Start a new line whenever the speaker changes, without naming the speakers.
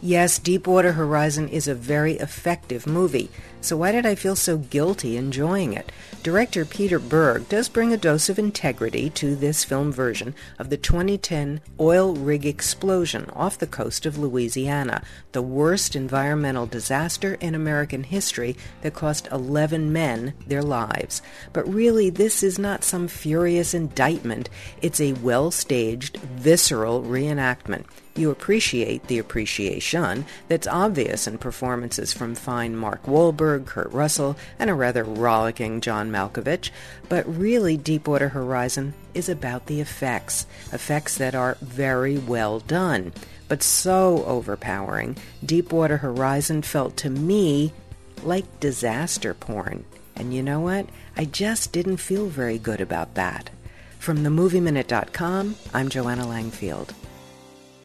Yes, Deepwater Horizon is a very effective movie. So why did I feel so guilty enjoying it? Director Peter Berg does bring a dose of integrity to this film version of the 2010 oil rig explosion off the coast of Louisiana, the worst environmental disaster in American history that cost 11 men their lives. But really, this is not some furious indictment. It's a well-staged, visceral reenactment you appreciate the appreciation that's obvious in performances from fine Mark Wahlberg, Kurt Russell, and a rather rollicking John Malkovich, but really Deepwater Horizon is about the effects, effects that are very well done. But so overpowering, Deepwater Horizon felt to me like disaster porn. And you know what? I just didn't feel very good about that. From themovieminute.com, I'm Joanna Langfield.